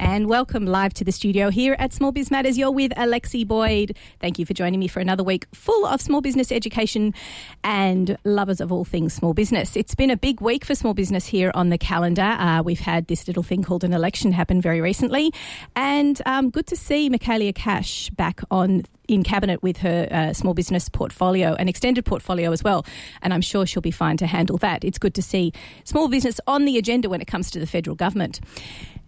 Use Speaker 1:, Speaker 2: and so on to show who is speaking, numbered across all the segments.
Speaker 1: and welcome live to the studio here at Small Biz Matters. You're with Alexi Boyd. Thank you for joining me for another week full of small business education and lovers of all things small business. It's been a big week for small business here on the calendar. Uh, we've had this little thing called an election happen very recently, and um, good to see Michaelia Cash back on in cabinet with her uh, small business portfolio, an extended portfolio as well. And I'm sure she'll be fine to handle that. It's good to see small business on the agenda when it comes to the federal government.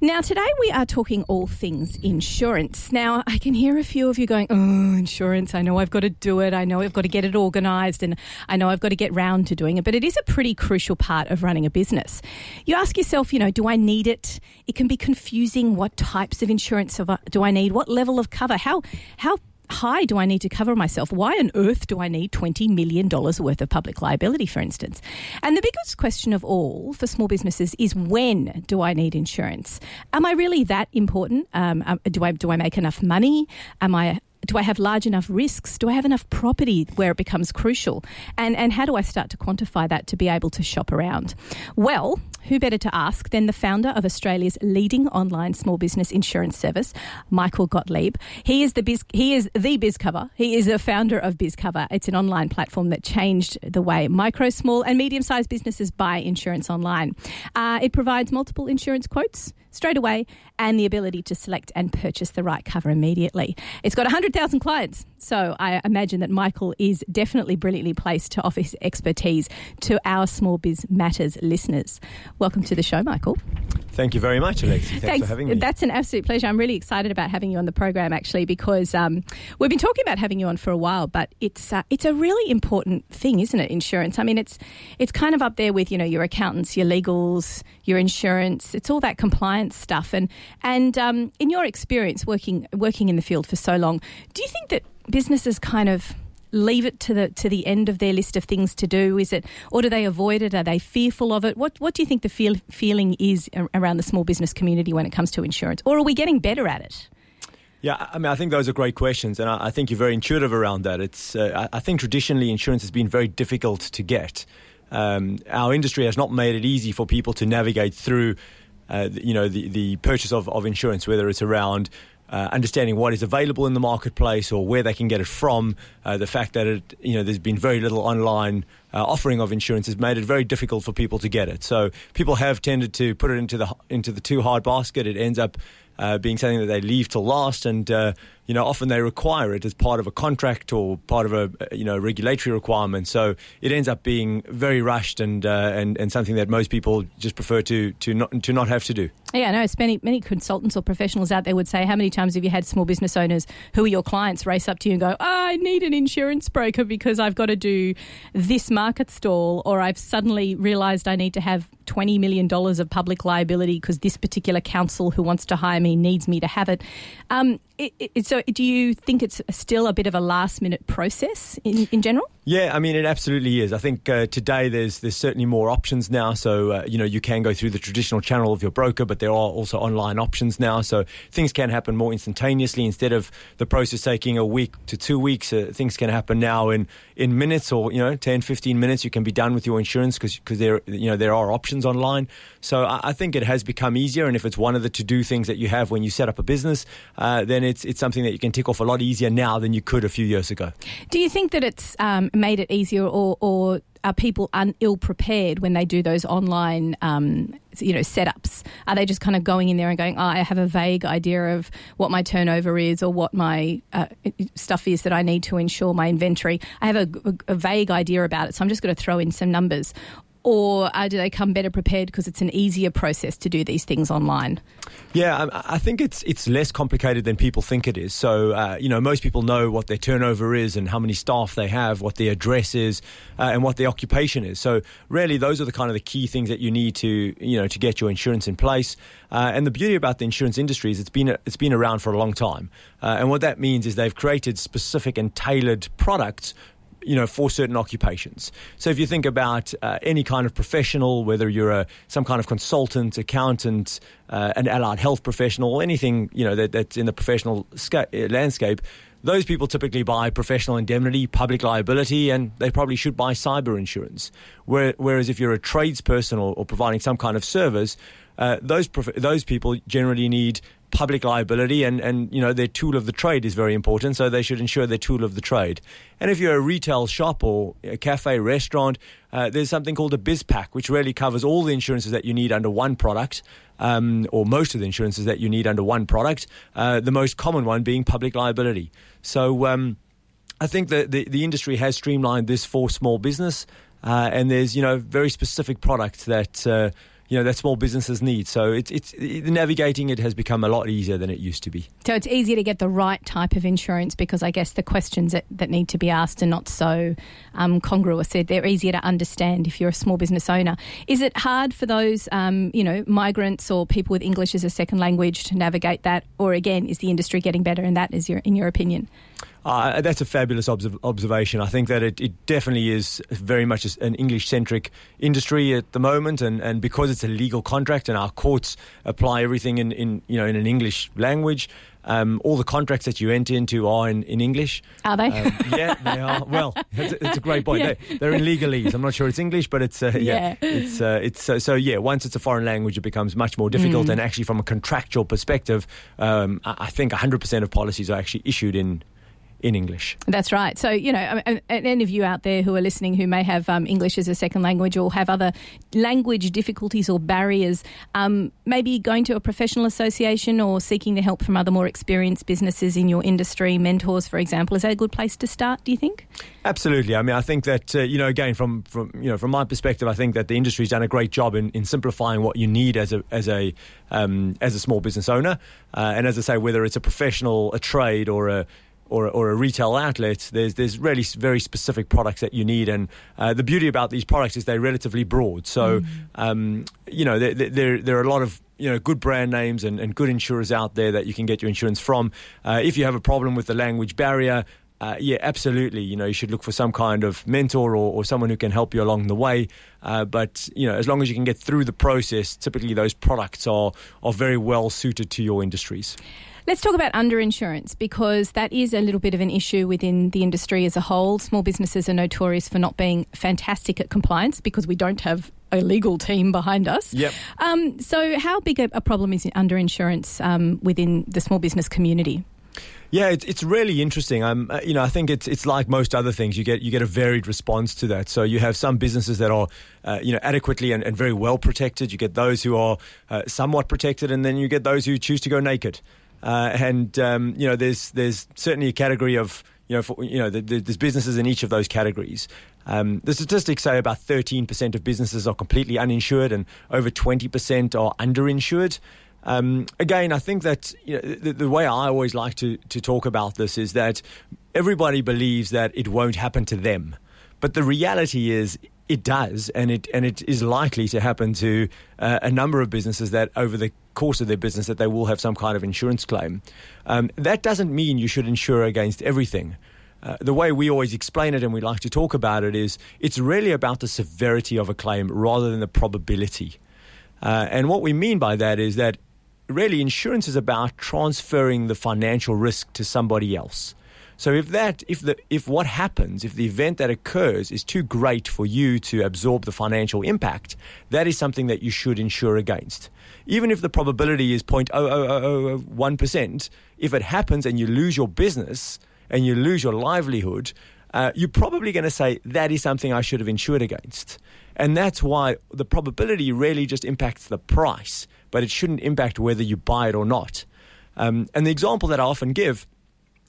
Speaker 1: Now, today we are talking all things insurance. Now, I can hear a few of you going, Oh, insurance. I know I've got to do it. I know I've got to get it organised and I know I've got to get round to doing it. But it is a pretty crucial part of running a business. You ask yourself, you know, do I need it? It can be confusing. What types of insurance do I need? What level of cover? How, how high do I need to cover myself? Why on earth do I need $20 million worth of public liability, for instance? And the biggest question of all for small businesses is when do I need insurance? Am I really that important? Um, um do, I, do I make enough money? Am I do I have large enough risks? Do I have enough property where it becomes crucial? And, and how do I start to quantify that to be able to shop around? Well, who better to ask than the founder of Australia's leading online small business insurance service, Michael Gottlieb. He is the biz, he is the BizCover. He is the founder of BizCover. It's an online platform that changed the way micro, small, and medium-sized businesses buy insurance online. Uh, it provides multiple insurance quotes straight away and the ability to select and purchase the right cover immediately. It's got 100,000 clients, so I imagine that Michael is definitely brilliantly placed to offer his expertise to our Small Biz Matters listeners. Welcome to the show, Michael.
Speaker 2: Thank you very much, Alexi. Thanks, Thanks, for having me.
Speaker 1: That's an absolute pleasure. I'm really excited about having you on the program, actually, because um, we've been talking about having you on for a while, but it's uh, it's a really important thing, isn't it? Insurance. I mean, it's it's kind of up there with you know your accountants, your legals, your insurance. It's all that compliance stuff. And and um, in your experience working working in the field for so long, do you think that businesses kind of leave it to the to the end of their list of things to do? Is it, or do they avoid it? Are they fearful of it? What What do you think the feel, feeling is around the small business community when it comes to insurance, or are we getting better at it?
Speaker 2: Yeah, I mean, I think those are great questions, and I, I think you're very intuitive around that. It's, uh, I think traditionally insurance has been very difficult to get. Um, our industry has not made it easy for people to navigate through, uh, you know, the, the purchase of, of insurance, whether it's around uh, understanding what is available in the marketplace or where they can get it from. Uh, the fact that it, you know, there's been very little online uh, offering of insurance has made it very difficult for people to get it. So people have tended to put it into the into the too hard basket. It ends up uh, being something that they leave to last, and uh, you know often they require it as part of a contract or part of a you know regulatory requirement. So it ends up being very rushed and uh, and and something that most people just prefer to to not to not have to do.
Speaker 1: Yeah, I know. Many many consultants or professionals out there would say, how many times have you had small business owners who are your clients race up to you and go, oh, I need an insurance broker because I've got to do this market stall, or I've suddenly realised I need to have $20 million of public liability because this particular council who wants to hire me needs me to have it. Um, it, it. So, do you think it's still a bit of a last minute process in, in general?
Speaker 2: Yeah, I mean, it absolutely is. I think uh, today there's there's certainly more options now. So, uh, you know, you can go through the traditional channel of your broker, but there are also online options now. So things can happen more instantaneously instead of the process taking a week to two weeks. Uh, things can happen now in, in minutes or, you know, 10, 15 minutes. You can be done with your insurance because there, you know, there are options online. So I, I, think it has become easier. And if it's one of the to do things that you have when you set up a business, uh, then it's, it's something that you can tick off a lot easier now than you could a few years ago.
Speaker 1: Do you think that it's um, made it easier or, or are people un- ill prepared when they do those online, um, you know, setups? Are they just kind of going in there and going, oh, I have a vague idea of what my turnover is or what my uh, stuff is that I need to ensure my inventory? I have a, a, a vague idea about it, so I'm just going to throw in some numbers or uh, do they come better prepared because it's an easier process to do these things online?
Speaker 2: Yeah, I think it's it's less complicated than people think it is. So, uh, you know, most people know what their turnover is and how many staff they have, what their address is, uh, and what their occupation is. So, really, those are the kind of the key things that you need to you know to get your insurance in place. Uh, and the beauty about the insurance industry is it's been it's been around for a long time, uh, and what that means is they've created specific and tailored products you know, for certain occupations. So if you think about uh, any kind of professional, whether you're a some kind of consultant, accountant, uh, an allied health professional, anything you know that, that's in the professional sca- uh, landscape, those people typically buy professional indemnity, public liability, and they probably should buy cyber insurance. Whereas if you're a tradesperson or, or providing some kind of service, uh, those prof- those people generally need public liability, and, and you know their tool of the trade is very important, so they should insure their tool of the trade. And if you're a retail shop or a cafe, restaurant, uh, there's something called a BizPack, which really covers all the insurances that you need under one product, um, or most of the insurances that you need under one product. Uh, the most common one being public liability. So. Um, I think that the, the industry has streamlined this for small business, uh, and there's you know very specific products that uh, you know that small businesses need. So it's it's it, navigating it has become a lot easier than it used to be.
Speaker 1: So it's easier to get the right type of insurance because I guess the questions that, that need to be asked are not so um, congruous. They're, they're, easier to understand if you're a small business owner. Is it hard for those um, you know migrants or people with English as a second language to navigate that, or again is the industry getting better in that? Is your in your opinion?
Speaker 2: Uh, that's a fabulous observ- observation. I think that it, it definitely is very much an English centric industry at the moment, and, and because it's a legal contract and our courts apply everything in, in you know in an English language. Um, all the contracts that you enter into are in, in English.
Speaker 1: Are they?
Speaker 2: Um, yeah, they are. Well, it's, it's a great point. Yeah. They, are in legalese. I'm not sure it's English, but it's uh, yeah. yeah. it's uh, it's uh, so yeah. Once it's a foreign language, it becomes much more difficult. Mm. And actually, from a contractual perspective, um, I think 100% of policies are actually issued in in English.
Speaker 1: That's right. So, you know, any of you out there who are listening who may have um, English as a second language or have other language difficulties or barriers, um, maybe going to a professional association or seeking the help from other more experienced businesses in your industry, mentors, for example, is that a good place to start, do you think?
Speaker 2: Absolutely. I mean, I think that, uh, you know, again, from, from, you know, from my perspective, I think that the industry's done a great job in, in simplifying what you need as a, as a, um, as a small business owner. Uh, and as I say, whether it's a professional, a trade, or a or, or a retail outlet, there's there's really very specific products that you need, and uh, the beauty about these products is they're relatively broad. So, mm. um, you know, there, there there are a lot of you know good brand names and, and good insurers out there that you can get your insurance from. Uh, if you have a problem with the language barrier, uh, yeah, absolutely. You know, you should look for some kind of mentor or, or someone who can help you along the way. Uh, but you know, as long as you can get through the process, typically those products are are very well suited to your industries.
Speaker 1: Let's talk about underinsurance because that is a little bit of an issue within the industry as a whole. Small businesses are notorious for not being fantastic at compliance because we don't have a legal team behind us.
Speaker 2: Yep.
Speaker 1: Um, so, how big a, a problem is underinsurance um, within the small business community?
Speaker 2: Yeah, it's it's really interesting. I'm, uh, you know, I think it's it's like most other things. You get you get a varied response to that. So you have some businesses that are, uh, you know, adequately and, and, very well protected. You get those who are uh, somewhat protected, and then you get those who choose to go naked. Uh, and um, you know, there's there's certainly a category of you know, for, you know, the, the, there's businesses in each of those categories. Um, the statistics say about 13% of businesses are completely uninsured, and over 20% are underinsured. Um, again, I think that you know, the, the, way I always like to, to talk about this is that everybody believes that it won't happen to them. But the reality is, it does, and it and it is likely to happen to uh, a number of businesses that over the course of their business that they will have some kind of insurance claim. Um, that doesn't mean you should insure against everything. Uh, the way we always explain it and we like to talk about it is it's really about the severity of a claim rather than the probability. Uh, and what we mean by that is that really insurance is about transferring the financial risk to somebody else. So if that, if the, if what happens, if the event that occurs is too great for you to absorb the financial impact, that is something that you should insure against. Even if the probability is 0.00001%, if it happens and you lose your business and you lose your livelihood, uh, you're probably going to say that is something I should have insured against. And that's why the probability really just impacts the price, but it shouldn't impact whether you buy it or not. Um, and the example that I often give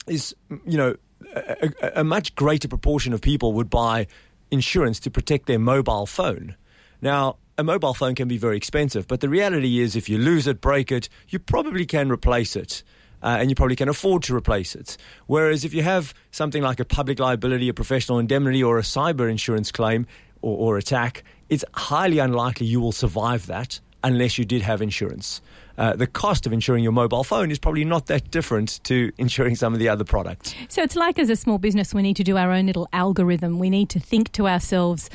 Speaker 2: is, you know, a, a, much greater proportion of people would buy insurance to protect their mobile phone. Now, a mobile phone can be very expensive, but the reality is if you lose it, break it, you probably can replace it. Uh, and you probably can afford to replace it. Whereas if you have something like a public liability, a professional indemnity, or a cyber insurance claim or, or attack, it's highly unlikely you will survive that unless you did have insurance. Uh, the cost of insuring your mobile phone is probably not that different to insuring some of the other products.
Speaker 1: So it's like as a small business, we need to do our own little algorithm. We need to think to ourselves,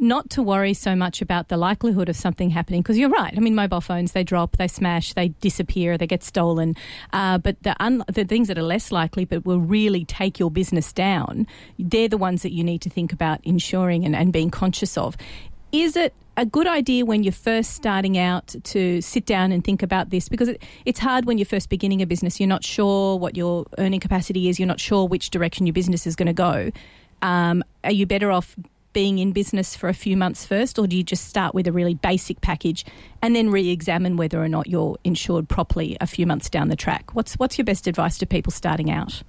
Speaker 1: not to worry so much about the likelihood of something happening because you're right. I mean, mobile phones they drop, they smash, they disappear, they get stolen. Uh, but the un- the things that are less likely but will really take your business down, they're the ones that you need to think about insuring and, and being conscious of. Is it a good idea when you're first starting out to sit down and think about this because it, it's hard when you're first beginning a business. You're not sure what your earning capacity is. You're not sure which direction your business is going to go. Um, are you better off being in business for a few months first, or do you just start with a really basic package and then re-examine whether or not you're insured properly a few months down the track? What's what's your best advice to people starting out?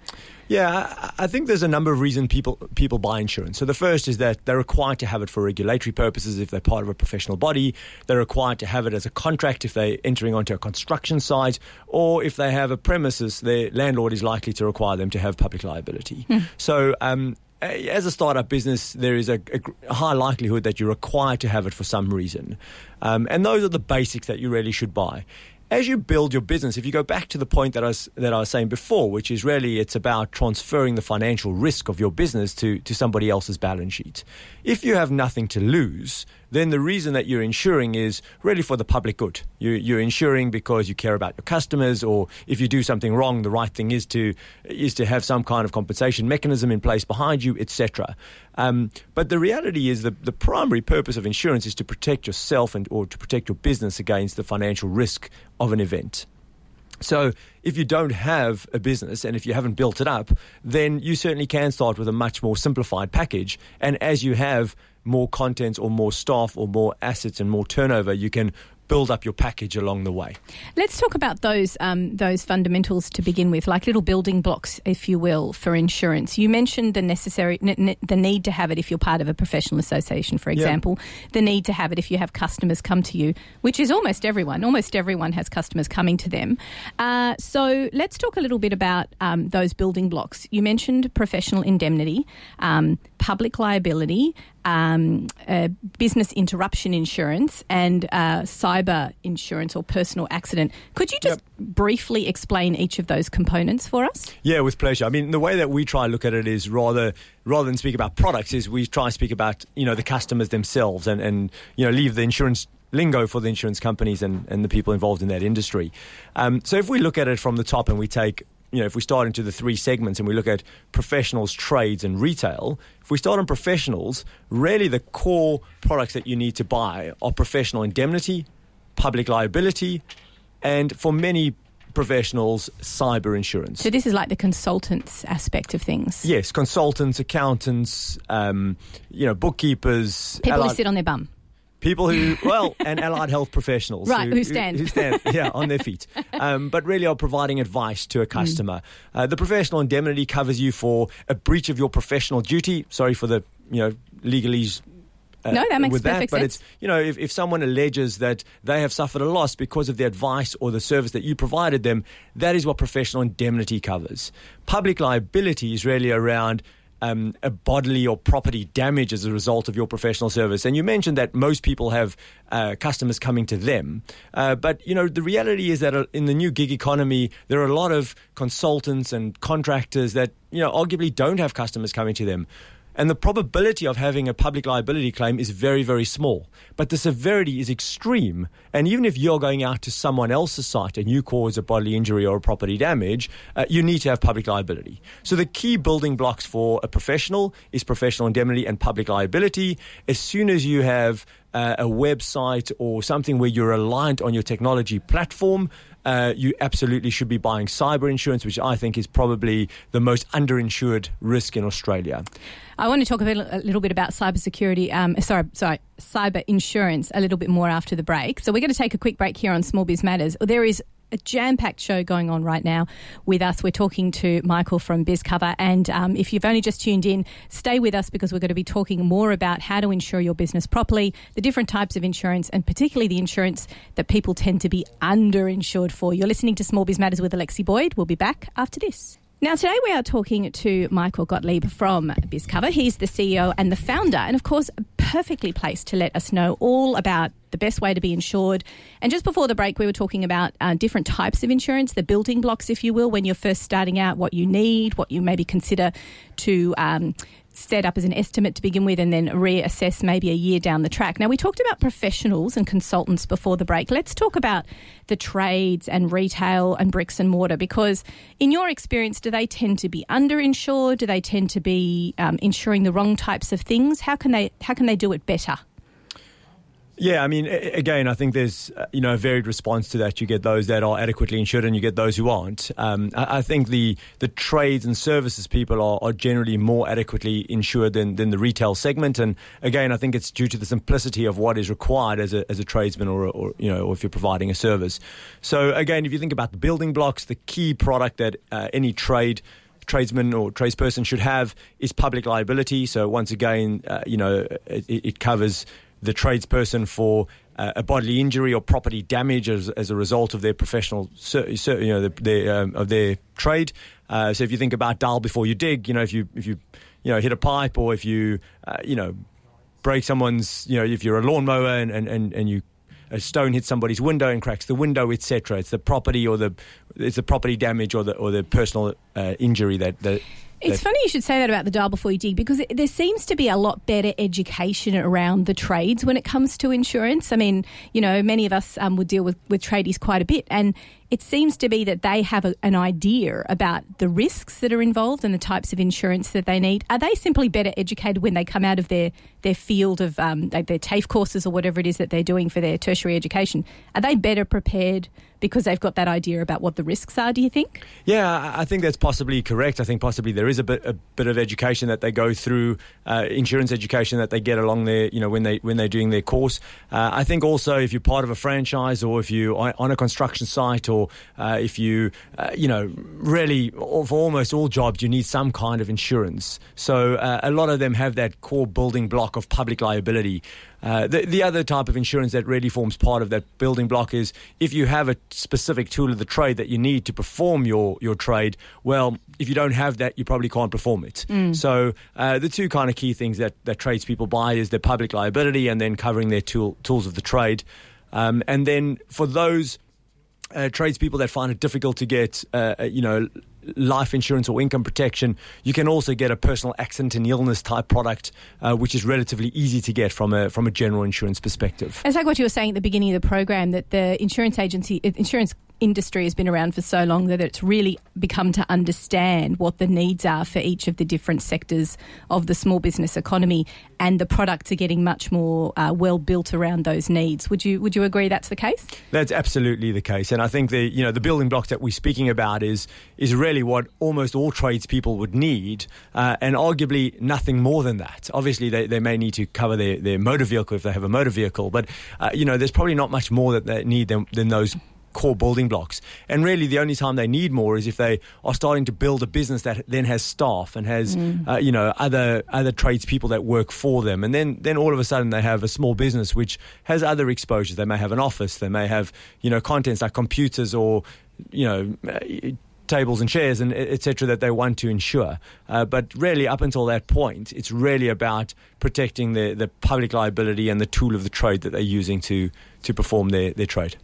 Speaker 2: Yeah, I think there's a number of reasons people people buy insurance. So the first is that they're required to have it for regulatory purposes if they're part of a professional body. They're required to have it as a contract if they're entering onto a construction site, or if they have a premises, their landlord is likely to require them to have public liability. Hmm. So um, as a startup business, there is a, a, high likelihood that you're required to have it for some reason. Um, and those are the basics that you really should buy as you build your business, if you go back to the point that I was, that I was saying before, which is really it's about transferring the financial risk of your business to, to somebody else's balance sheet. If you have nothing to lose, then the reason that you're insuring is really for the public good. You, you're insuring because you care about your customers, or if you do something wrong, the right thing is to is to have some kind of compensation mechanism in place behind you, etc. Um, but the reality is that the primary purpose of insurance is to protect yourself and or to protect your business against the financial risk of an event. So, if you don't have a business and if you haven't built it up, then you certainly can start with a much more simplified package. And as you have more content or more staff or more assets and more turnover, you can build up your package along the way.
Speaker 1: Let's talk about those um, those fundamentals to begin with, like little building blocks, if you will, for insurance. You mentioned the necessary n- the need to have it if you're part of a professional association, for example. Yeah. The need to have it if you have customers come to you, which is almost everyone. Almost everyone has customers coming to them. Uh, so let's talk a little bit about um, those building blocks. You mentioned professional indemnity, um, public liability, um, uh, business interruption insurance and uh, cyber insurance or personal accident. Could you just yep. briefly explain each of those components for us?
Speaker 2: Yeah, with pleasure. I mean, the way that we try to look at it is rather rather than speak about products, is we try to speak about you know the customers themselves and and you know leave the insurance lingo for the insurance companies and, and the people involved in that industry. Um, so if we look at it from the top and we take you know, if we start into the three segments and we look at professionals, trades, and retail, if we start on professionals, really the core products that you need to buy are professional indemnity, public liability, and for many professionals, cyber insurance.
Speaker 1: So this is like the consultants aspect of things.
Speaker 2: Yes, consultants, accountants, um, you know, bookkeepers,
Speaker 1: people who sit on their bum
Speaker 2: people who, well, and allied health professionals.
Speaker 1: Right, who, who stand.
Speaker 2: Who, who, stand, yeah, on their feet. Um, but really are providing advice to a customer. Mm. Uh, the professional indemnity covers you for a breach of your professional duty. Sorry for the, you know, legalese
Speaker 1: uh, no, that makes
Speaker 2: with
Speaker 1: perfect
Speaker 2: that, but
Speaker 1: sense.
Speaker 2: it's you know if, if someone alleges that they have suffered a loss because of the advice or the service that you provided them, that is what professional indemnity covers. Public liability is really around um, a bodily or property damage as a result of your professional service. And you mentioned that most people have uh, customers coming to them, uh, but you know the reality is that uh, in the new gig economy, there are a lot of consultants and contractors that you know arguably don't have customers coming to them. And the probability of having a public liability claim is very, very small. But the severity is extreme. And even if you're going out to someone else's site and you cause a bodily injury or a property damage, uh, you need to have public liability. So the key building blocks for a professional is professional indemnity and public liability. As soon as you have uh, a website or something where you're reliant on your technology platform, uh, you absolutely should be buying cyber insurance, which I think is probably the most underinsured risk in Australia.
Speaker 1: I want to talk a, bit, a little bit about cybersecurity. Um, sorry, sorry, cyber insurance a little bit more after the break. So we're going to take a quick break here on Small Biz Matters. There is a jam packed show going on right now with us. We're talking to Michael from BizCover. And um, if you've only just tuned in, stay with us because we're going to be talking more about how to insure your business properly, the different types of insurance, and particularly the insurance that people tend to be underinsured for. You're listening to Small Biz Matters with Alexi Boyd. We'll be back after this. Now, today we are talking to Michael Gottlieb from BizCover. He's the CEO and the founder, and of course, perfectly placed to let us know all about the best way to be insured. And just before the break, we were talking about uh, different types of insurance, the building blocks, if you will, when you're first starting out, what you need, what you maybe consider to um, set up as an estimate to begin with and then reassess maybe a year down the track. Now, we talked about professionals and consultants before the break. Let's talk about the trades and retail and bricks and mortar because, in your experience, do they tend to be underinsured? Do they tend to be um, insuring the wrong types of things? How can they how can they do it better?
Speaker 2: Yeah, I mean, again, I think there's uh, you know a varied response to that. You get those that are adequately insured, and you get those who aren't. Um, I, I, think the the trades and services people are, are generally more adequately insured than, than the retail segment. And again, I think it's due to the simplicity of what is required as a as a tradesman or, or you know or if you're providing a service. So again, if you think about the building blocks, the key product that uh, any trade tradesman or tradesperson should have is public liability. So once again, uh, you know, it, it, covers the tradesperson for uh, a bodily injury or property damage as, as a result of their professional, you know, um, of their trade. Uh, so if you think about dial before you dig, you know, if you if you you know hit a pipe or if you uh, you know break someone's, you know, if you're a lawnmower and, and, and, and you a stone hits somebody's window and cracks the window, etc. It's the property or the it's the property damage or the or the personal uh, injury that, that
Speaker 1: it's funny you should say that about the dial before you dig because it, there seems to be a lot better education around the trades when it comes to insurance. I mean, you know, many of us um, would deal with, with tradies quite a bit, and it seems to be that they have a, an idea about the risks that are involved and the types of insurance that they need. Are they simply better educated when they come out of their, their field of um, their TAFE courses or whatever it is that they're doing for their tertiary education? Are they better prepared? Because they've got that idea about what the risks are, do you think?
Speaker 2: Yeah, I think that's possibly correct. I think possibly there is a bit, a bit of education that they go through, uh, insurance education that they get along there, you know, when, they, when they're doing their course. Uh, I think also if you're part of a franchise or if you're on a construction site or uh, if you, uh, you know, really for almost all jobs, you need some kind of insurance. So uh, a lot of them have that core building block of public liability. Uh, the, the other type of insurance that really forms part of that building block is if you have a specific tool of the trade that you need to perform your, your trade, well, if you don't have that, you probably can't perform it. Mm. So uh, the two kind of key things that, that tradespeople buy is their public liability and then covering their tool, tools of the trade. Um, and then for those uh, tradespeople that find it difficult to get, uh, you know, life insurance or income protection, you can also get a personal accident and illness type product, uh, which is relatively easy to get from a from a general insurance perspective.
Speaker 1: It's like what you were saying at the beginning of the program that the insurance agency, insurance industry has been around for so long that it's really become to understand what the needs are for each of the different sectors of the small business economy, and the products are getting much more uh, well built around those needs. Would you would you agree that's the case?
Speaker 2: That's absolutely the case, and I think the you know the building blocks that we're speaking about is is really what almost all tradespeople would need, uh, and arguably nothing more than that. Obviously, they, they may need to cover their, their motor vehicle if they have a motor vehicle, but uh, you know there's probably not much more that they need than, than those core building blocks. And really, the only time they need more is if they are starting to build a business that then has staff and has, mm. uh, you know, other other tradespeople that work for them. And then then all of a sudden they have a small business which has other exposures. They may have an office. They may have, you know, contents like computers or, you know. Uh, tables and chairs and etc. that they want to insure. Uh, but really, up until that point, it's really about protecting the, the public liability and the tool of the trade that they're using to to perform their, their trade.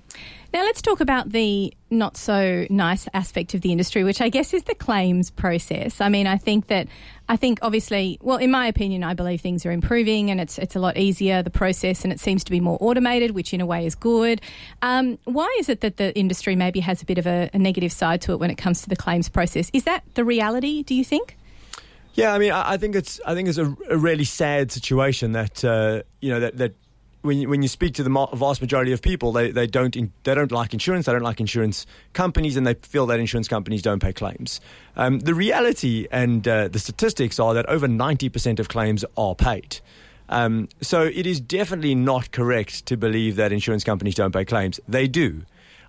Speaker 1: Now, let's talk about the not so nice aspect of the industry, which I guess is the claims process. I mean, I think that, I think obviously, well, in my opinion, I believe things are improving and it's, it's a lot easier, the process, and it seems to be more automated, which in a way is good. Um, why is it that the industry maybe has a bit of a, a negative side to it when it comes to the claims process? Is that the reality, do you think?
Speaker 2: Yeah, I mean, I, think it's I think it's a, a really sad situation that uh, you know that, that when you, when you speak to the vast majority of people, they, they don't in, they don't like insurance. They don't like insurance companies, and they feel that insurance companies don't pay claims. Um, the reality and uh, the statistics are that over ninety percent of claims are paid. Um, so it is definitely not correct to believe that insurance companies don't pay claims. They do.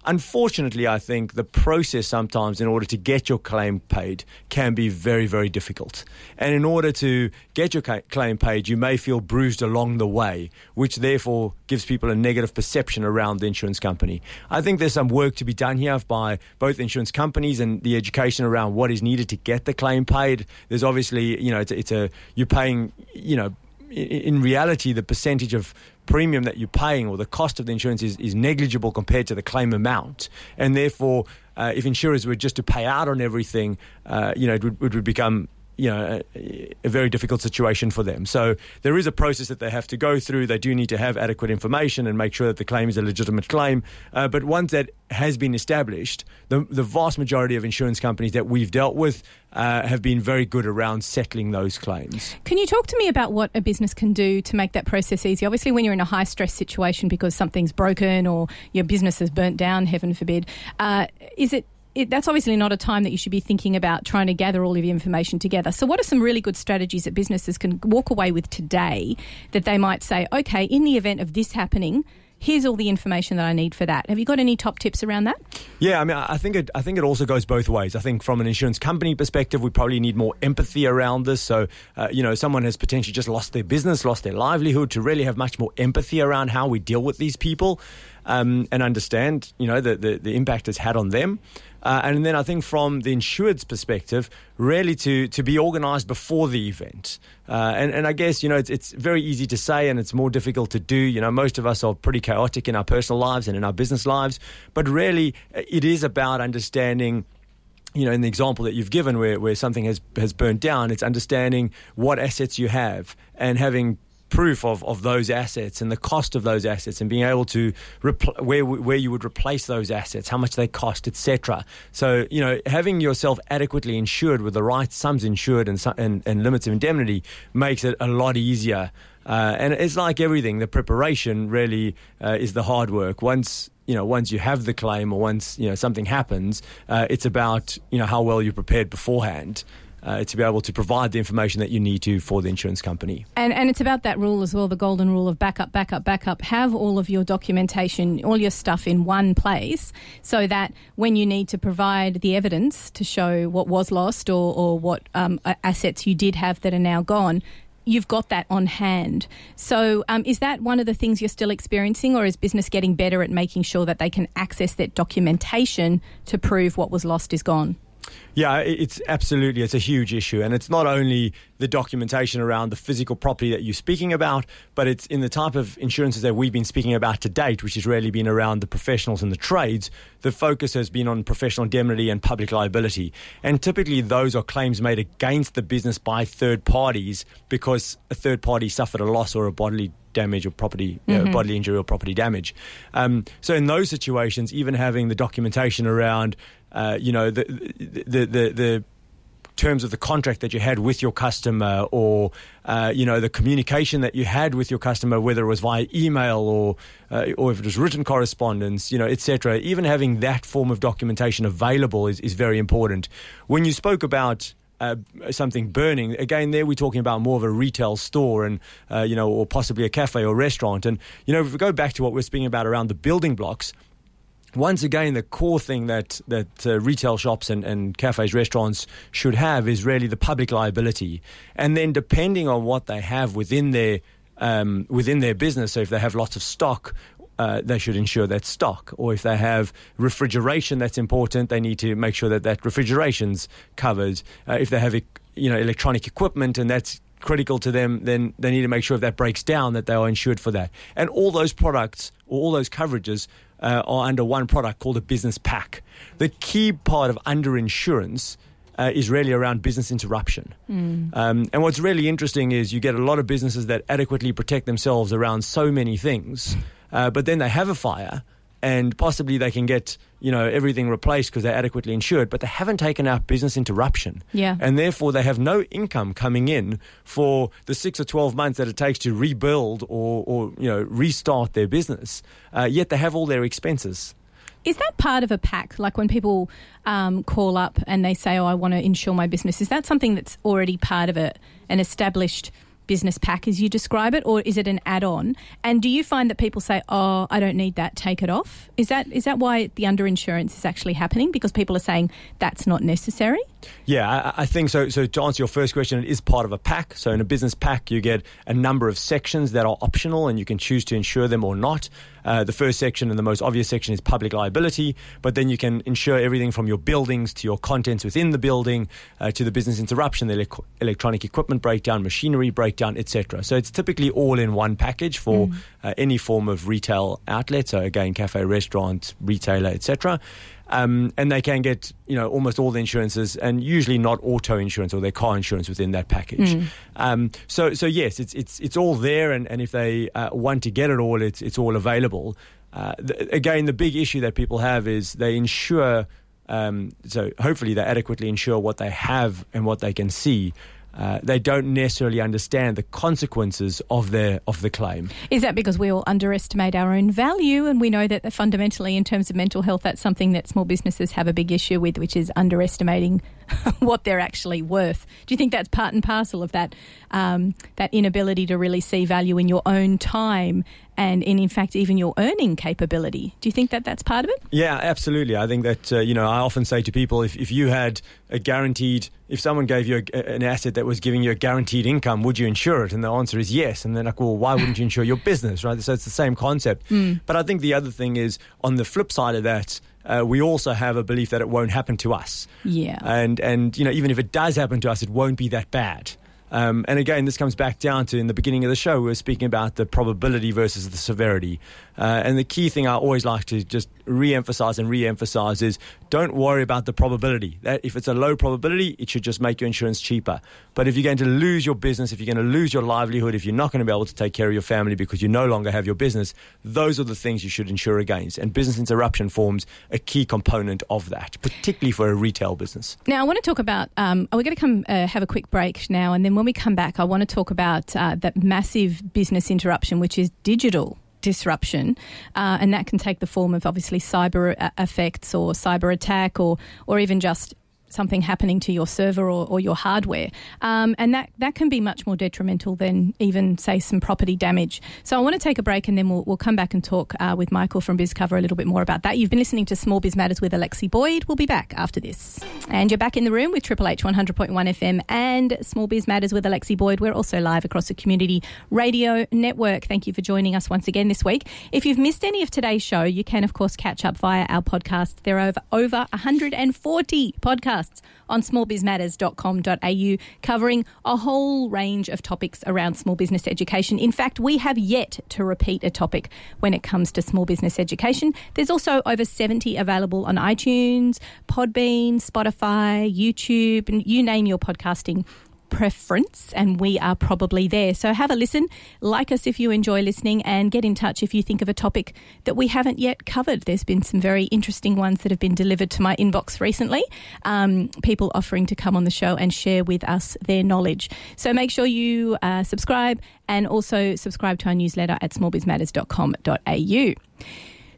Speaker 2: Unfortunately, I think the process sometimes, in order to get your claim paid, can be very, very difficult. And in order to get your claim paid, you may feel bruised along the way, which therefore gives people a negative perception around the insurance company. I think there's some work to be done here by both insurance companies and the education around what is needed to get the claim paid. There's obviously, you know, it's, it's a you're paying, you know in reality, the percentage of premium that you're paying or the cost of the insurance is, is negligible compared to the claim amount. And therefore, uh, if insurers were just to pay out on everything, uh, you know, it would, it would become you know, a, a, very difficult situation for them. So there is a process that they have to go through. They do need to have adequate information and make sure that the claim is a legitimate claim. Uh, but once that has been established, the, the vast majority of insurance companies that we've dealt with uh, have been very good around settling those claims.
Speaker 1: Can you talk to me about what a business can do to make that process easy? Obviously, when you're in a high stress situation because something's broken or your business has burnt down, heaven forbid, uh, is it it, that's obviously not a time that you should be thinking about trying to gather all of your information together. So, what are some really good strategies that businesses can walk away with today that they might say, okay, in the event of this happening, here's all the information that I need for that. Have you got any top tips around that?
Speaker 2: Yeah, I mean, I think it. I think it also goes both ways. I think from an insurance company perspective, we probably need more empathy around this. So, uh, you know, someone has potentially just lost their business, lost their livelihood, to really have much more empathy around how we deal with these people um, and understand, you know, the, the, the impact it's had on them. Uh, and then I think from the insured's perspective, really to, to be organised before the event. Uh, and, and I guess, you know, it's, it's very easy to say and it's more difficult to do. You know, most of us are pretty chaotic in our personal lives and in our business lives. But really, it is about understanding you know, in the example that you've given where, where something has, has burnt down, it's understanding what assets you have and having proof of, of those assets and the cost of those assets and being able to repl- where where you would replace those assets, how much they cost, etc. So you know having yourself adequately insured with the right sums insured and and, and limits of indemnity makes it a lot easier. Uh, and it's like everything; the preparation really uh, is the hard work. Once you know, once you have the claim or once you know something happens, uh, it's about you know how well you prepared beforehand uh, to be able to provide the information that you need to for the insurance company.
Speaker 1: And, and it's about that rule as well, the golden rule of backup, backup, backup. Have all of your documentation, all your stuff in one place so that when you need to provide the evidence to show what was lost or, or what um, assets you did have that are now gone, you've got that on hand. So, um, is that one of the things you're still experiencing, or is business getting better at making sure that they can access that documentation to prove what was lost is gone?
Speaker 2: Yeah, it's absolutely it's a huge issue, and it's not only the documentation around the physical property that you're speaking about, but it's in the type of insurances that we've been speaking about to date, which has really been around the professionals and the trades. The focus has been on professional indemnity and public liability, and typically those are claims made against the business by third parties because a third party suffered a loss or a bodily damage or property, mm-hmm. uh, bodily injury or property damage. Um, so in those situations, even having the documentation around uh, you know, the, the, the, the terms of the contract that you had with your customer or uh, you know the communication that you had with your customer whether it was via email or uh, or if it was written correspondence you know etc even having that form of documentation available is, is very important when you spoke about uh, something burning. Again, there we're talking about more of a retail store and, uh, you know, or possibly a cafe or restaurant. And, you know, if we go back to what we're speaking about around the building blocks, once again, the core thing that that uh, retail shops and, and cafes, restaurants should have is really the public liability, and then depending on what they have within their um, within their business, so if they have lots of stock. Uh, they should ensure that stock, or if they have refrigeration that's important, they need to make sure that that refrigeration's covered. Uh, if they have, you know, electronic equipment and that's critical to them, then they need to make sure if that breaks down that they are insured for that. And all those products or all those coverages uh, are under one product called a business pack. The key part of underinsurance uh, is really around business interruption. Mm. Um, and what's really interesting is you get a lot of businesses that adequately protect themselves around so many things, uh, but then they have a fire and possibly they can get you know everything replaced because they're adequately insured, but they haven't taken out business interruption.
Speaker 1: Yeah.
Speaker 2: And therefore they have no income coming in for the six or twelve months that it takes to rebuild or, or you know restart their business. Uh, yet they have all their expenses.
Speaker 1: Is that part of a pack? Like when people um, call up and they say, "Oh, I want to insure my business," is that something that's already part of a, an established business pack as you describe it, or is it an add-on? And do you find that people say, "Oh, I don't need that, take it off"? Is that is that why the underinsurance is actually happening? Because people are saying that's not necessary.
Speaker 2: Yeah, I, I, think so. So to answer your first question, it is part of a pack. So in a business pack, you get a number of sections that are optional, and you can choose to insure them or not. Uh, the first section and the most obvious section is public liability, but then you can insure everything from your buildings to your contents within the building uh, to the business interruption, the ele- electronic equipment breakdown, machinery breakdown, etc. So it's typically all in one package for mm. uh, any form of retail outlet. So again, cafe, restaurant, retailer, etc. Um, and they can get, you know, almost all the insurances, and usually not auto insurance or their car insurance within that package.
Speaker 1: Mm.
Speaker 2: Um, so, so yes, it's it's it's all there, and, and if they uh, want to get it all, it's it's all available. Uh, the, again, the big issue that people have is they insure. Um, so hopefully they adequately insure what they have and what they can see. Uh, they don't necessarily understand the consequences of their of the claim.
Speaker 1: Is that because we all underestimate our own value, and we know that fundamentally, in terms of mental health, that's something that small businesses have a big issue with, which is underestimating what they're actually worth. Do you think that's part and parcel of that um, that inability to really see value in your own time and in, in fact, even your earning capability. Do you think that that's part of it?
Speaker 2: Yeah, absolutely. I think that, uh, you know, I often say to people if, if you had a guaranteed, if someone gave you a, an asset that was giving you a guaranteed income, would you insure it? And the answer is yes. And they're like, well, why wouldn't you insure your business, right? So it's the same concept.
Speaker 1: Mm.
Speaker 2: But I think the other thing is on the flip side of that, uh, we also have a belief that it won't happen to us.
Speaker 1: Yeah.
Speaker 2: And, and, you know, even if it does happen to us, it won't be that bad. Um, and again, this comes back down to in the beginning of the show, we were speaking about the probability versus the severity. Uh, and the key thing I always like to just re-emphasize and re-emphasize is don't worry about the probability. That if it's a low probability, it should just make your insurance cheaper. But if you're going to lose your business, if you're going to lose your livelihood, if you're not going to be able to take care of your family because you no longer have your business, those are the things you should insure against. And business interruption forms a key component of that, particularly for a retail business.
Speaker 1: Now, I want to talk about. Um, we're going to come uh, have a quick break now, and then when we come back, I want to talk about uh, that massive business interruption, which is digital disruption, uh, and that can take the form of obviously cyber uh, effects or cyber attack, or or even just something happening to your server or, or your hardware. Um, and that, that can be much more detrimental than even, say, some property damage. So I want to take a break and then we'll, we'll come back and talk uh, with Michael from BizCover a little bit more about that. You've been listening to Small Biz Matters with Alexi Boyd. We'll be back after this. And you're back in the room with Triple H 100.1 FM and Small Biz Matters with Alexi Boyd. We're also live across the community radio network. Thank you for joining us once again this week. If you've missed any of today's show, you can, of course, catch up via our podcast. There are over, over 140 podcasts on smallbizmatters.com.au covering a whole range of topics around small business education. In fact, we have yet to repeat a topic when it comes to small business education. There's also over 70 available on iTunes, Podbean, Spotify, YouTube, and you name your podcasting preference, and we are probably there. So have a listen, like us if you enjoy listening, and get in touch if you think of a topic that we haven't yet covered. There's been some very interesting ones that have been delivered to my inbox recently. Um, people offering to come on the show and share with us their knowledge. So make sure you uh, subscribe and also subscribe to our newsletter at smallbizmatters.com.au.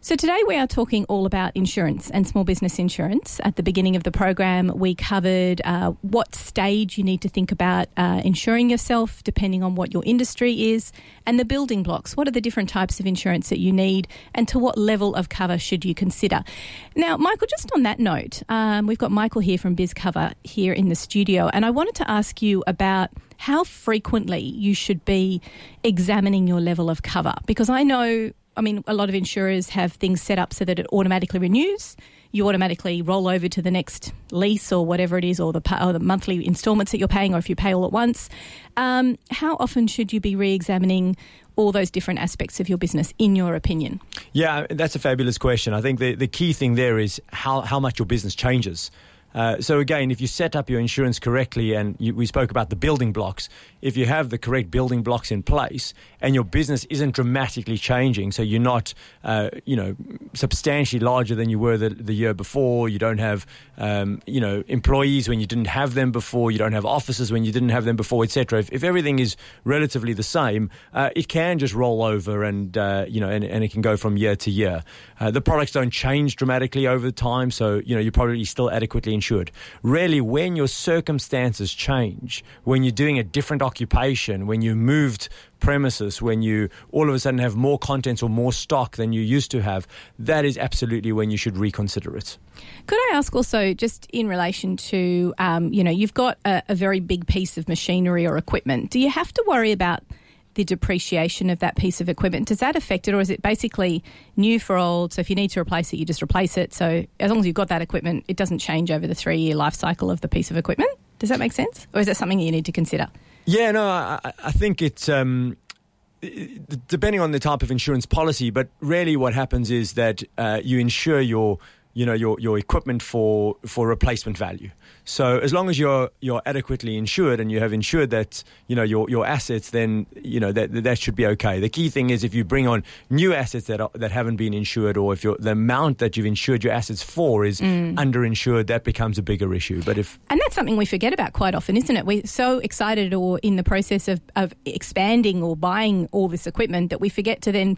Speaker 1: So, today we are talking all about insurance and small business insurance. At the beginning of the program, we covered uh, what stage you need to think about uh, insuring yourself, depending on what your industry is, and the building blocks. What are the different types of insurance that you need, and to what level of cover should you consider? Now, Michael, just on that note, um, we've got Michael here from BizCover here in the studio, and I wanted to ask you about how frequently you should be examining your level of cover because I know I mean, a lot of insurers have things set up so that it automatically renews. You automatically roll over to the next lease or whatever it is, or the, or the monthly instalments that you're paying, or if you pay all at once. Um, how often should you be re examining all those different aspects of your business, in your opinion?
Speaker 2: Yeah, that's a fabulous question. I think the, the key thing there is how, how much your business changes. Uh, so again, if you set up your insurance correctly, and you, we spoke about the building blocks, if you have the correct building blocks in place, and your business isn't dramatically changing, so you're not, uh, you know, substantially larger than you were the, the year before, you don't have, um, you know, employees when you didn't have them before, you don't have offices when you didn't have them before, etc. If, if everything is relatively the same, uh, it can just roll over, and uh, you know, and, and, it can go from year to year. Uh, the products don't change dramatically over time, so you know, you're probably still adequately insured. Really, when your circumstances change, when you're doing a different occupation, when you moved premises, when you all of a sudden have more contents or more stock than you used to have, that is absolutely when you should reconsider it.
Speaker 1: Could I ask also, just in relation to, um, you know, you've got a, a very big piece of machinery or equipment. Do you have to worry about the depreciation of that piece of equipment. Does that affect it, or is it basically new for old? So if you need to replace it, you just replace it. So as long as you've got that equipment, it doesn't change over the three year life cycle of the piece of equipment. Does that make sense, or is that something you need to consider?
Speaker 2: Yeah, no, I, I think it's. Um depending on the type of insurance policy, but really what happens is that uh, you insure your you know your your equipment for for replacement value. So as long as you're you're adequately insured and you have insured that you know your your assets, then you know that that should be okay. The key thing is if you bring on new assets that are, that haven't been insured, or if the amount that you've insured your assets for is mm. underinsured, that becomes a bigger issue. But if
Speaker 1: and that's something we forget about quite often, isn't it? We're so excited or in the process of of expanding or buying all this equipment that we forget to then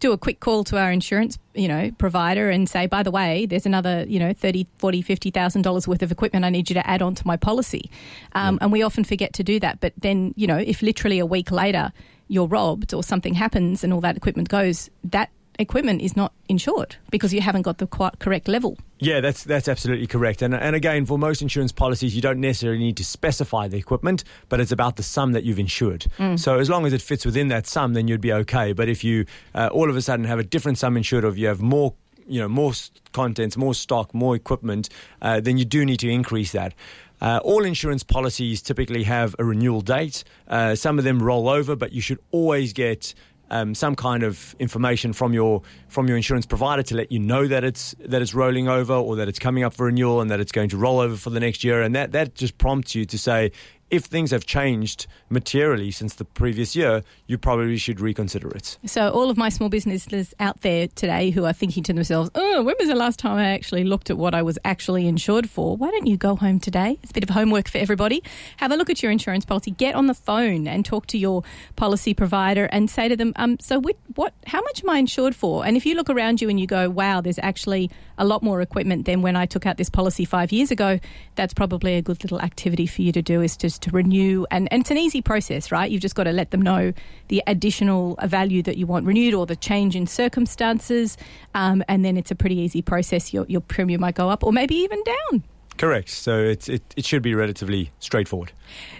Speaker 1: do a quick call to our insurance, you know, provider and say, by the way, there's another, you know, thirty, forty, fifty thousand dollars worth of equipment I need you to add on to my policy. Um, And we often forget to do that. But then, you know, if literally a week later you're robbed or something happens and all that equipment goes, that equipment is not insured because you haven't got the correct level.
Speaker 2: Yeah, that's that's absolutely correct. And and again, for most insurance policies, you don't necessarily need to specify the equipment, but it's about the sum that you've insured. Mm. So as long as it fits within that sum, then you'd be okay. But if you uh, all of a sudden have a different sum insured, or if you have more you know more contents, more stock, more equipment, uh, then you do need to increase that. Uh, all insurance policies typically have a renewal date. Uh, some of them roll over, but you should always get um, some kind of information from your from your insurance provider to let you know that it's that it's rolling over or that it's coming up for renewal and that it's going to roll over for the next year, and that that just prompts you to say, if things have changed materially since the previous year, you probably should reconsider it.
Speaker 1: So, all of my small businesses out there today who are thinking to themselves, oh, when was the last time I actually looked at what I was actually insured for? Why don't you go home today? It's a bit of homework for everybody. Have a look at your insurance policy, get on the phone and talk to your policy provider and say to them, um, so what, how much am I insured for? And if you look around you and you go, wow, there's actually a lot more equipment than when I took out this policy five years ago, that's probably a good little activity for you to do is just to renew. And, and it's an easy process, right? You've just got to let them know the additional value that you want renewed or the change in circumstances. Um, and then it's a pretty easy process. Your, your premium might go up or maybe even down.
Speaker 2: Correct. So it, it should be relatively straightforward.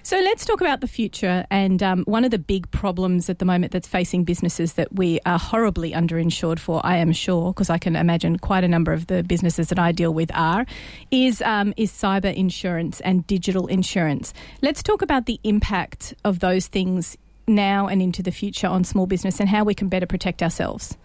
Speaker 1: So let's talk about the future. And um, one of the big problems at the moment that's facing businesses that we are horribly underinsured for, I am sure, because I can imagine quite a number of the businesses that I deal with are, is, um, is cyber insurance and digital insurance. Let's talk about the impact of those things now and into the future on small business and how we can better protect ourselves.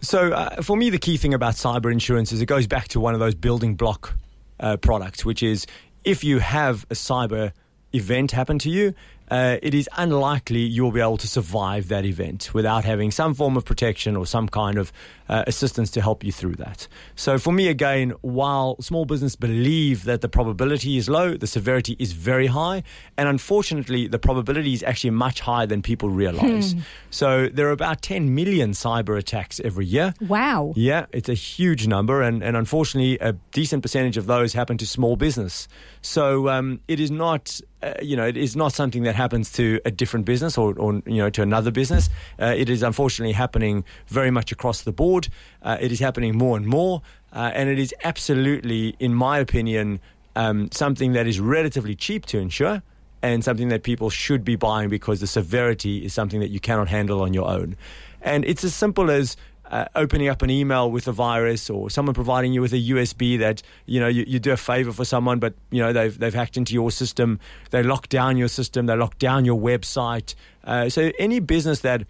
Speaker 2: So, uh, for me, the key thing about cyber insurance is it goes back to one of those building block uh, products, which is if you have a cyber event happen to you, uh, it is unlikely you'll be able to survive that event without having some form of protection or some kind of uh, assistance to help you through that. So, for me, again, while small business believe that the probability is low, the severity is very high, and unfortunately, the probability is actually much higher than people realize. Hmm. So, there are about 10 million cyber attacks every year.
Speaker 1: Wow.
Speaker 2: Yeah, it's a huge number, and, and unfortunately, a decent percentage of those happen to small business. So, um, it is not uh, you know, it is not something that happens to a different business or, or you know, to another business. Uh, it is unfortunately happening very much across the board. Uh, it is happening more and more, uh, and it is absolutely, in my opinion, um, something that is relatively cheap to insure and something that people should be buying because the severity is something that you cannot handle on your own. And it's as simple as uh, opening up an email with a virus or someone providing you with a USB that you know you, you, do a favor for someone but you know they've they've hacked into your system. They lock down your system. They lock down your website. Uh, so any business that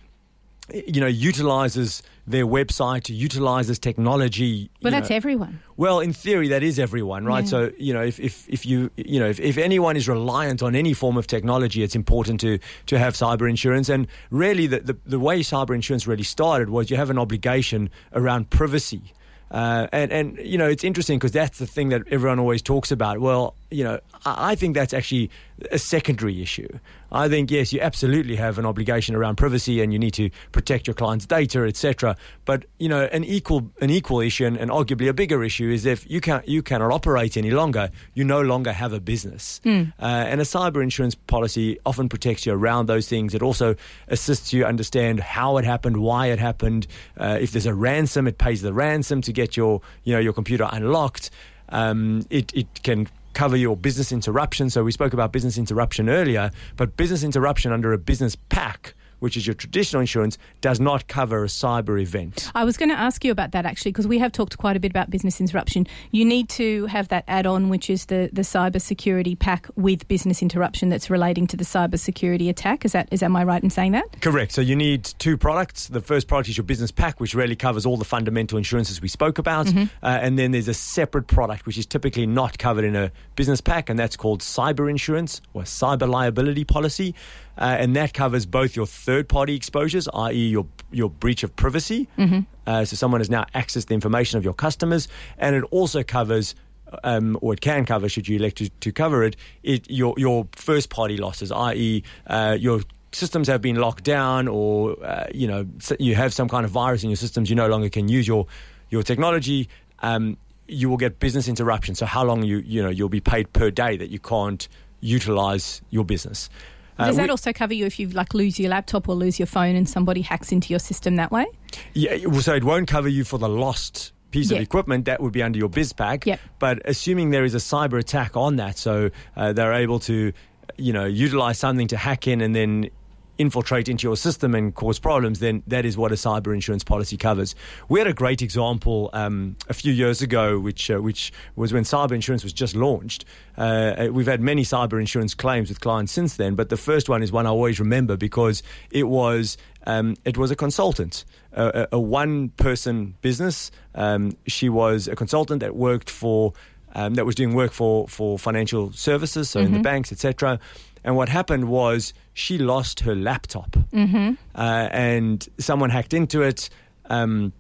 Speaker 2: you know, utilizes their website, utilizes technology.
Speaker 1: But that's know. everyone.
Speaker 2: Well, in theory, that is everyone, right? Yeah. So, you know, if, if, if you, you know, if, if anyone is reliant on any form of technology, it's important to, to have cyber insurance. And really, the, the, the way cyber insurance really started was you have an obligation around privacy. Uh, and, and, you know, it's interesting because that's the thing that everyone always talks about. Well, you know, I, think that's actually a secondary issue. I think yes, you absolutely have an obligation around privacy, and you need to protect your client's data, etc. But you know, an equal an equal issue, and, and, arguably a bigger issue, is if you can't you cannot operate any longer, you no longer have a business. Mm. Uh, and a cyber insurance policy often protects you around those things. It also assists you understand how it happened, why it happened. Uh, if there's a ransom, it pays the ransom to get your you know your computer unlocked. Um, it it can cover your business interruption. So we spoke about business interruption earlier, but business interruption under a business pack which is your traditional insurance, does not cover a cyber event.
Speaker 1: I was going to ask you about that actually, because we have talked quite a bit about business interruption. You need to have that add on, which is the, the cyber security pack with business interruption that's relating to the cyber security attack. Is that is am I right in saying that?
Speaker 2: Correct. So you need two products. The first product is your business pack, which really covers all the fundamental insurances we spoke about. Mm-hmm. Uh, and then there's a separate product, which is typically not covered in a business pack, and that's called cyber insurance or cyber liability policy. Uh, and that covers both your third party exposures, i.e., your, your breach of privacy. Mm-hmm. Uh, so someone has now accessed the information of your customers, and it also covers um, or it can cover, should you elect to, to cover it, it your your first party losses, i.e., uh, your systems have been locked down, or uh, you know you have some kind of virus in your systems, you no longer can use your your technology. Um, you will get business interruption. So how long you you know you'll be paid per day that you can't utilize your business.
Speaker 1: Uh, Does that we, also cover you if you like lose your laptop or lose your phone and somebody hacks into your system that way?
Speaker 2: Yeah, so it won't cover you for the lost piece yep. of equipment, that would be under your BizPack.
Speaker 1: Yep.
Speaker 2: But assuming there is a cyber attack on that, so uh, they're able to, you know, utilize something to hack in and then infiltrate into your system and cause problems, then that is what a cyber insurance policy covers. We had a great example um, a few years ago, which uh, which was when cyber insurance was just launched. Uh, we've had many cyber insurance claims with clients since then, but the first one is one I always remember because it was um, it was a consultant, a, a one person business. Um, she was a consultant that worked for. Um, that was doing work for, for financial services, so mm-hmm. in the mm-hmm. banks, etc. And what happened was she lost her laptop, mm-hmm. uh, and someone hacked into it. Um,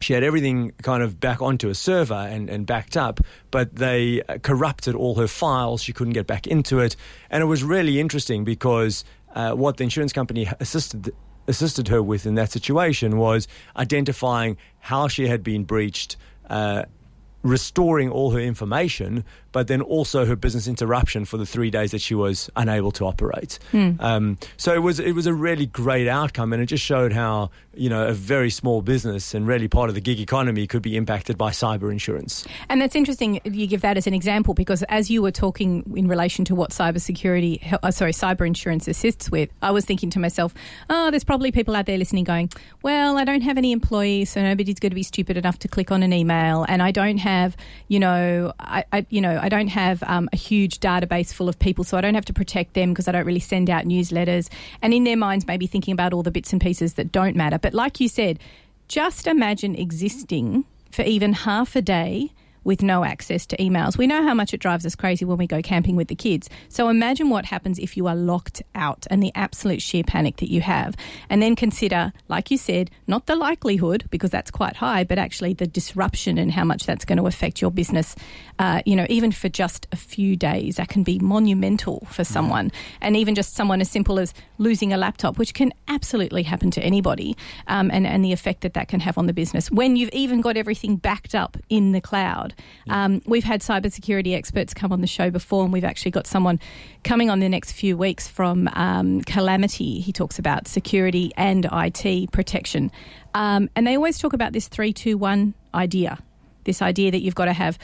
Speaker 2: she had everything kind of back onto a server and, and backed up, but they corrupted all her files. She couldn't get back into it. And it was really interesting because uh, what the insurance company assisted assisted her with in that situation was identifying how she had been breached, uh, restoring all her information, but then also her business interruption for the three days that she was unable to operate. Mm. Um, so it was it was a really great outcome, and it just showed how you know a very small business and really part of the gig economy could be impacted by cyber insurance.
Speaker 1: And that's interesting. You give that as an example because as you were talking in relation to what cybersecurity, uh, sorry, cyber insurance assists with, I was thinking to myself, oh, there's probably people out there listening going, well, I don't have any employees, so nobody's going to be stupid enough to click on an email, and I don't have, you know, I, I you know. I don't have um, a huge database full of people, so I don't have to protect them because I don't really send out newsletters. And in their minds, maybe thinking about all the bits and pieces that don't matter. But like you said, just imagine existing for even half a day with no access to emails. We know how much it drives us crazy when we go camping with the kids. So imagine what happens if you are locked out and the absolute sheer panic that you have. And then consider, like you said, not the likelihood, because that's quite high, but actually the disruption and how much that's going to affect your business. Uh, you know, even for just a few days, that can be monumental for someone. And even just someone as simple as losing a laptop, which can absolutely happen to anybody, um, and, and the effect that that can have on the business. When you've even got everything backed up in the cloud, um, we've had cybersecurity experts come on the show before, and we've actually got someone coming on the next few weeks from um, Calamity. He talks about security and IT protection. Um, and they always talk about this three, two, one idea this idea that you've got to have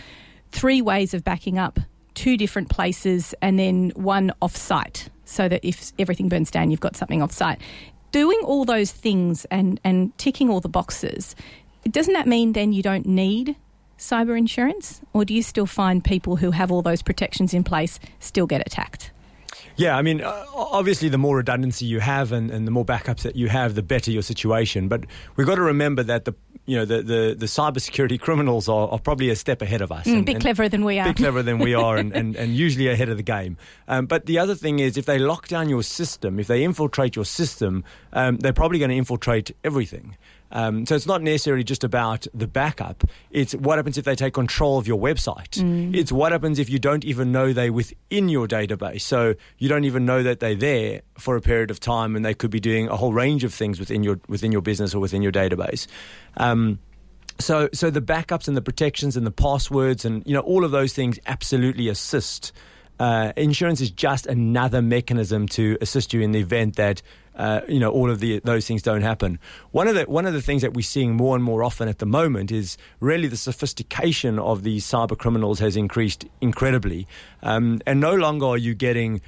Speaker 1: three ways of backing up two different places and then one off site so that if everything burns down, you've got something off site. Doing all those things and, and ticking all the boxes, doesn't that mean then you don't need cyber insurance, or do you still find people who have all those protections in place still get attacked?
Speaker 2: Yeah, I mean, obviously, the more redundancy you have and, and the more backups that you have, the better your situation. But we've got to remember that the you know the the, the cybersecurity criminals are, are probably a step ahead of us.
Speaker 1: Mm, and, bit cleverer than we are.
Speaker 2: Bit cleverer than we are, and, and, and usually ahead of the game. Um, but the other thing is, if they lock down your system, if they infiltrate your system, um, they're probably going to infiltrate everything. Um, so it's not necessarily just about the backup. It's what happens if they take control of your website. Mm. It's what happens if you don't even know they're within your database. So you don't even know that they're there for a period of time, and they could be doing a whole range of things within your within your business or within your database. Um, so, so the backups and the protections and the passwords and you know all of those things absolutely assist. Uh, insurance is just another mechanism to assist you in the event that uh, you know all of the those things don't happen. One of the one of the things that we're seeing more and more often at the moment is really the sophistication of these cyber criminals has increased incredibly, um, and no longer are you getting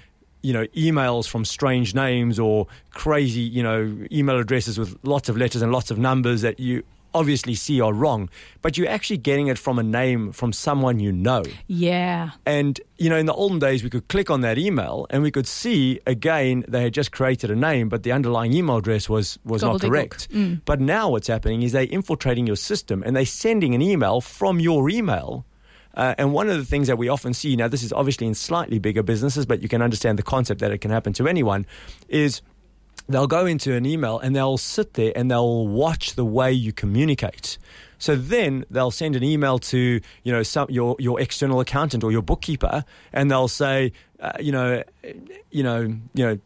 Speaker 2: you know, emails from strange names or crazy, you know, email addresses with lots of letters and lots of numbers that you obviously see are wrong, but you're actually getting it from a name from someone you know.
Speaker 1: Yeah.
Speaker 2: And, you know, in the olden days, we could click on that email and we could see again they had just created a name, but the underlying email address was, was not correct. Mm. But now what's happening is they're infiltrating your system and they're sending an email from your email. Uh, and one of the things that we often see now, this is obviously in slightly bigger businesses, but you can understand the concept that it can happen to anyone, is they'll go into an email and they'll sit there and they'll watch the way you communicate. So then they'll send an email to you know some, your your external accountant or your bookkeeper, and they'll say, uh, you know, you know, you know,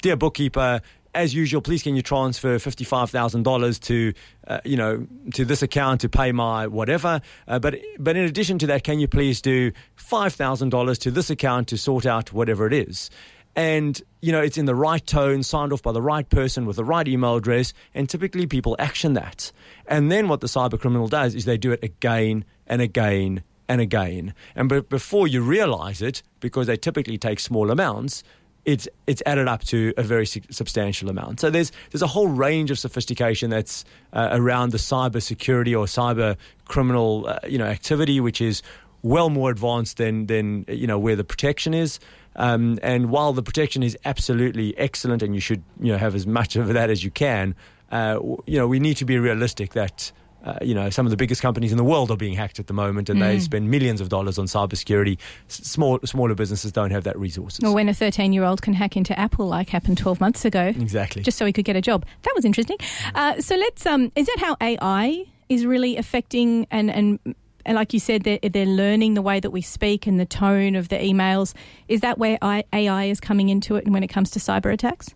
Speaker 2: dear bookkeeper, as usual, please can you transfer fifty five thousand dollars to uh, you know to this account to pay my whatever. Uh, but but in addition to that, can you please do five thousand dollars to this account to sort out whatever it is? And you know it's in the right tone signed off by the right person with the right email address and typically people action that and then what the cyber criminal does is they do it again and again and again and b- before you realize it because they typically take small amounts it's it's added up to a very substantial amount. So there's there's a whole range of sophistication that's uh, around the cyber security or cyber criminal uh, you know activity, which is well more advanced than than you know where the protection is. Um, and while the protection is absolutely excellent, and you should you know have as much of that as you can, uh, you know we need to be realistic that. Uh, you know, some of the biggest companies in the world are being hacked at the moment, and mm. they spend millions of dollars on cybersecurity. Small, smaller businesses don't have that resources.
Speaker 1: Well, when a 13-year-old can hack into Apple, like happened 12 months ago,
Speaker 2: exactly,
Speaker 1: just so he could get a job. That was interesting. Uh, so let's. Um, is that how AI is really affecting and and like you said, they're, they're learning the way that we speak and the tone of the emails. Is that where AI is coming into it when it comes to cyber attacks?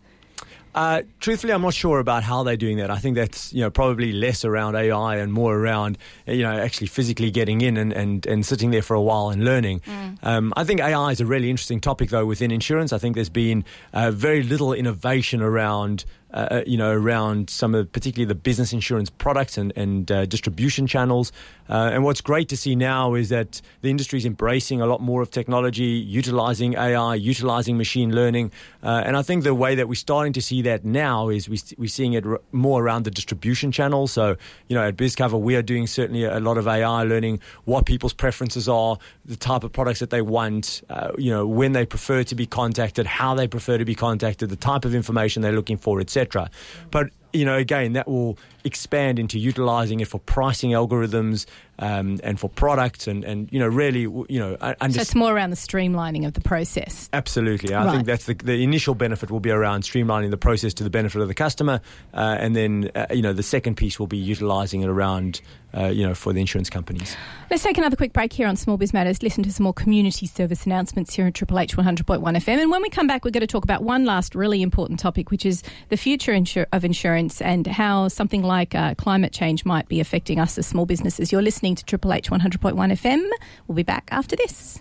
Speaker 2: Uh, truthfully, I'm not sure about how they're doing that. I think that's you know probably less around AI and more around you know actually physically getting in and, and, and sitting there for a while and learning. Mm. Um, I think AI is a really interesting topic though within insurance. I think there's been uh, very little innovation around uh, uh, you know, around some of particularly the business insurance products and, and uh, distribution channels. Uh, and what's great to see now is that the industry is embracing a lot more of technology, utilizing AI, utilizing machine learning. Uh, and I think the way that we're starting to see that now is we, we're seeing it r- more around the distribution channel. So, you know, at BizCover, we are doing certainly a, lot of AI learning, what people's preferences are, the type of products that they want, uh, you know, when they prefer to be contacted, how they prefer to be contacted, the type of information they're looking for, etc. But you know, again, that will expand into utilizing it for pricing algorithms um, and for products, and, and you know, really, you know,
Speaker 1: under- so it's more around the streamlining of the process.
Speaker 2: Absolutely, I right. think that's the, the initial benefit will be around streamlining the process to the benefit of the customer, uh, and then uh, you know, the second piece will be utilizing it around uh, you know, for the insurance companies.
Speaker 1: Let's take another quick break here on Small Biz Matters. Listen to some more community service announcements here on Triple H 100.1 FM. And when we come back, we're going to talk about one last really important topic, which is the future insur- of insurance and how something like uh, climate change might be affecting us as small businesses. You're listening to Triple H 100.1 FM. We'll be back after this.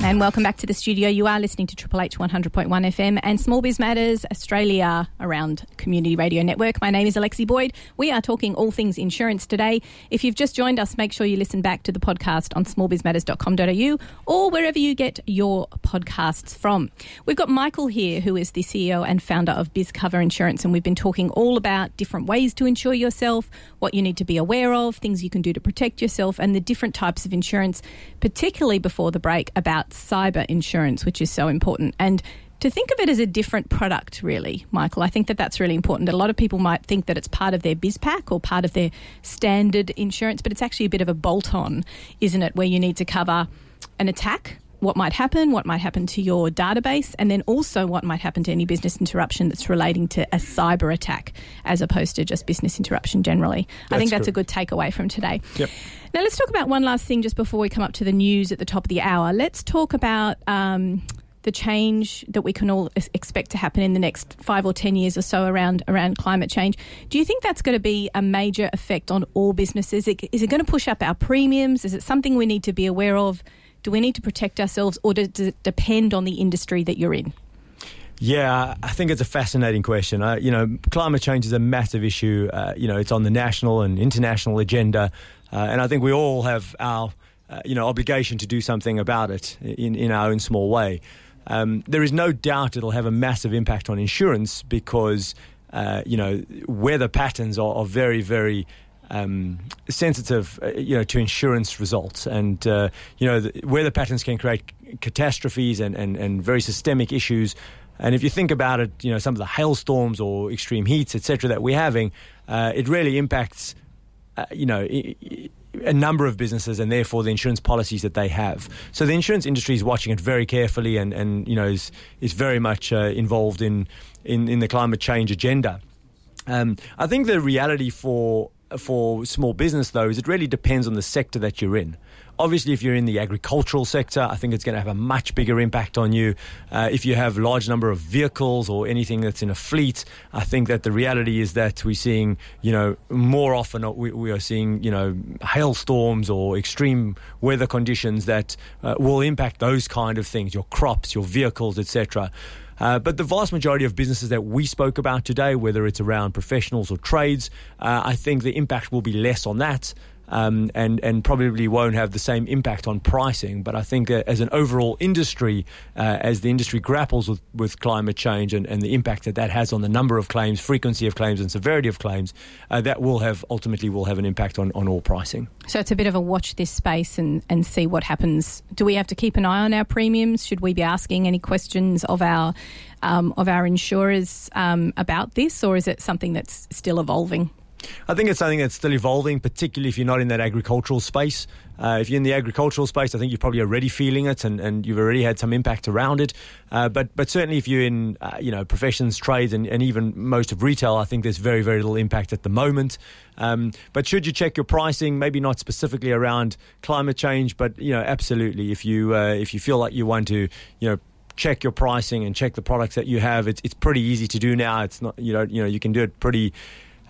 Speaker 1: And welcome back to the studio. You are listening to Triple H 100.1 FM and Small Biz Matters Australia around Community Radio Network. My name is Alexi Boyd. We are talking all things insurance today. If you've just joined us, make sure you listen back to the podcast on smallbizmatters.com.au or wherever you get your podcasts from. We've got Michael here, who is the CEO and founder of BizCover Insurance, and we've been talking all about different ways to insure yourself, what you need to be aware of, things you can do to protect yourself, and the different types of insurance, particularly before the break about cyber insurance, which is so important. And to think of it as a different product, really, Michael. I think that that's really important. A lot of people might think that it's part of their BizPack or part of their standard insurance, but it's actually a bit of a bolt on, isn't it? Where you need to cover an attack, what might happen, what might happen to your database, and then also what might happen to any business interruption that's relating to a cyber attack as opposed to just business interruption generally. That's I think that's a good takeaway from today.
Speaker 2: Yep.
Speaker 1: Now, let's talk about one last thing just before we come up to the news at the top of the hour. Let's talk about. Um, the change that we can all expect to happen in the next five or ten years or so around around climate change. Do you think that's going to be a major effect on all businesses? Is it, is it going to push up our premiums? Is it something we need to be aware of? Do we need to protect ourselves, or does it depend on the industry that you're in?
Speaker 2: Yeah, I think it's a fascinating question. Uh, you know, climate change is a massive issue. Uh, you know, it's on the national and international agenda, uh, and I think we all have our, uh, you know, obligation to do something about it in, in our own small way. Um, there is no doubt it'll have a massive impact on insurance because uh, you know weather patterns are, are very very um, sensitive, uh, you know, to insurance results, and uh, you know, the weather patterns can create catastrophes and, and, and very systemic issues. And if you think about it, you know, some of the hailstorms or extreme heats, etc., that we're having, uh, it really impacts, uh, you know. a number of businesses and therefore the insurance policies that they have. So the insurance industry is watching it very carefully and, and you know is is very much uh, involved in, in in the climate change agenda. Um, I think the reality for for small business, though, is it really depends on the sector that you're in. Obviously, if you're in the agricultural sector, I think it's going to have a much bigger impact on you. Uh, if you have large number of vehicles or anything that's in a fleet, I think that the reality is that we're seeing, you know, more often we, we are seeing, you know, hailstorms or extreme weather conditions that uh, will impact those kind of things, your crops, your vehicles, etc. Uh, but the vast majority of businesses that we spoke about today, whether it's around professionals or trades, uh, I think the impact will be less on that um, and and probably won't have the same impact on pricing. But I think uh, as an overall industry, uh, as the industry grapples with, with climate change and, and the impact that that has on the number of claims, frequency of claims, and severity of claims, uh, that will have ultimately will have an impact on, on all pricing.
Speaker 1: So it's a bit of a watch this space and, and see what happens. Do we have to keep an eye on our premiums? Should we be asking any questions of our um, of our insurers um, about this, or is it something that's still evolving?
Speaker 2: I think it's something that's still evolving, particularly if you're not in that agricultural space. Uh, if you're in the agricultural space, I think you're probably already feeling it, and, and you've already had some impact around it. Uh, but but certainly, if you're in uh, you know professions, trades, and, and even most of retail, I think there's very very little impact at the moment. Um, but should you check your pricing, maybe not specifically around climate change, but you know absolutely, if you uh, if you feel like you want to you know check your pricing and check the products that you have. It's it's pretty easy to do now. It's not you know you know you can do it pretty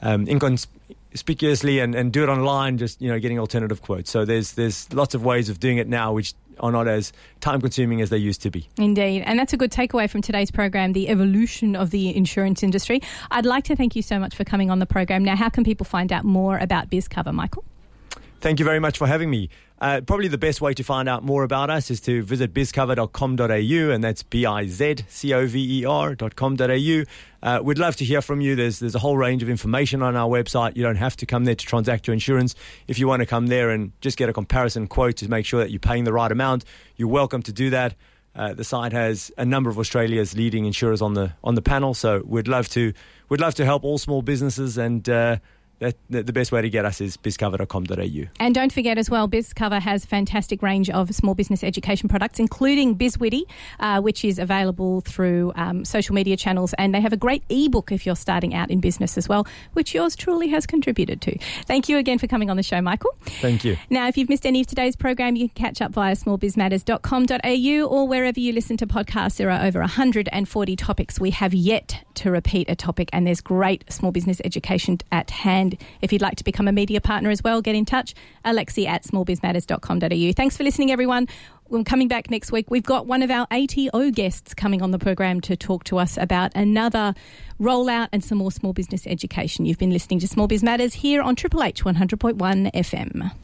Speaker 2: um, inconspicuously and, and do it online, just you know, getting alternative quotes. So there's there's lots of ways of doing it now, which are not as time consuming as they used to be.
Speaker 1: Indeed. And that's a good takeaway from today's program the evolution of the insurance industry. I'd like to thank you so much for coming on the program. Now, how can people find out more about BizCover, Michael?
Speaker 2: Thank you very much for having me. Uh, probably the best way to find out more about us is to visit bizcover.com.au, and that's B I Z C O V E R.com.au. Uh, we'd love to hear from you. There's, there's a whole range of information on our website. You don't have to come there to transact your insurance. If you want to come there and just get a comparison quote to make sure that you're paying the right amount, you're welcome to do that. Uh, the site has a number of Australia's leading insurers on the on the panel, so we'd love to we'd love to help all small businesses and uh, that, the best way to get us is bizcover.com.au.
Speaker 1: And don't forget as well, BizCover has a fantastic range of small business education products, including BizWitty, uh, which is available through um, social media channels. And they have a great ebook if you're starting out in business as well, which yours truly has contributed to. Thank you again for coming on the show, Michael.
Speaker 2: Thank you.
Speaker 1: Now, if you've missed any of today's program, you can catch up via smallbizmatters.com.au or wherever you listen to podcasts. There are over 140 topics. We have yet to repeat a topic, and there's great small business education at hand if you'd like to become a media partner as well, get in touch. Alexi at smallbizmatters.com.au. Thanks for listening, everyone. We're coming back next week. We've got one of our ATO guests coming on the program to talk to us about another rollout and some more small business education. You've been listening to Small Biz Matters here on Triple H 100.1 FM.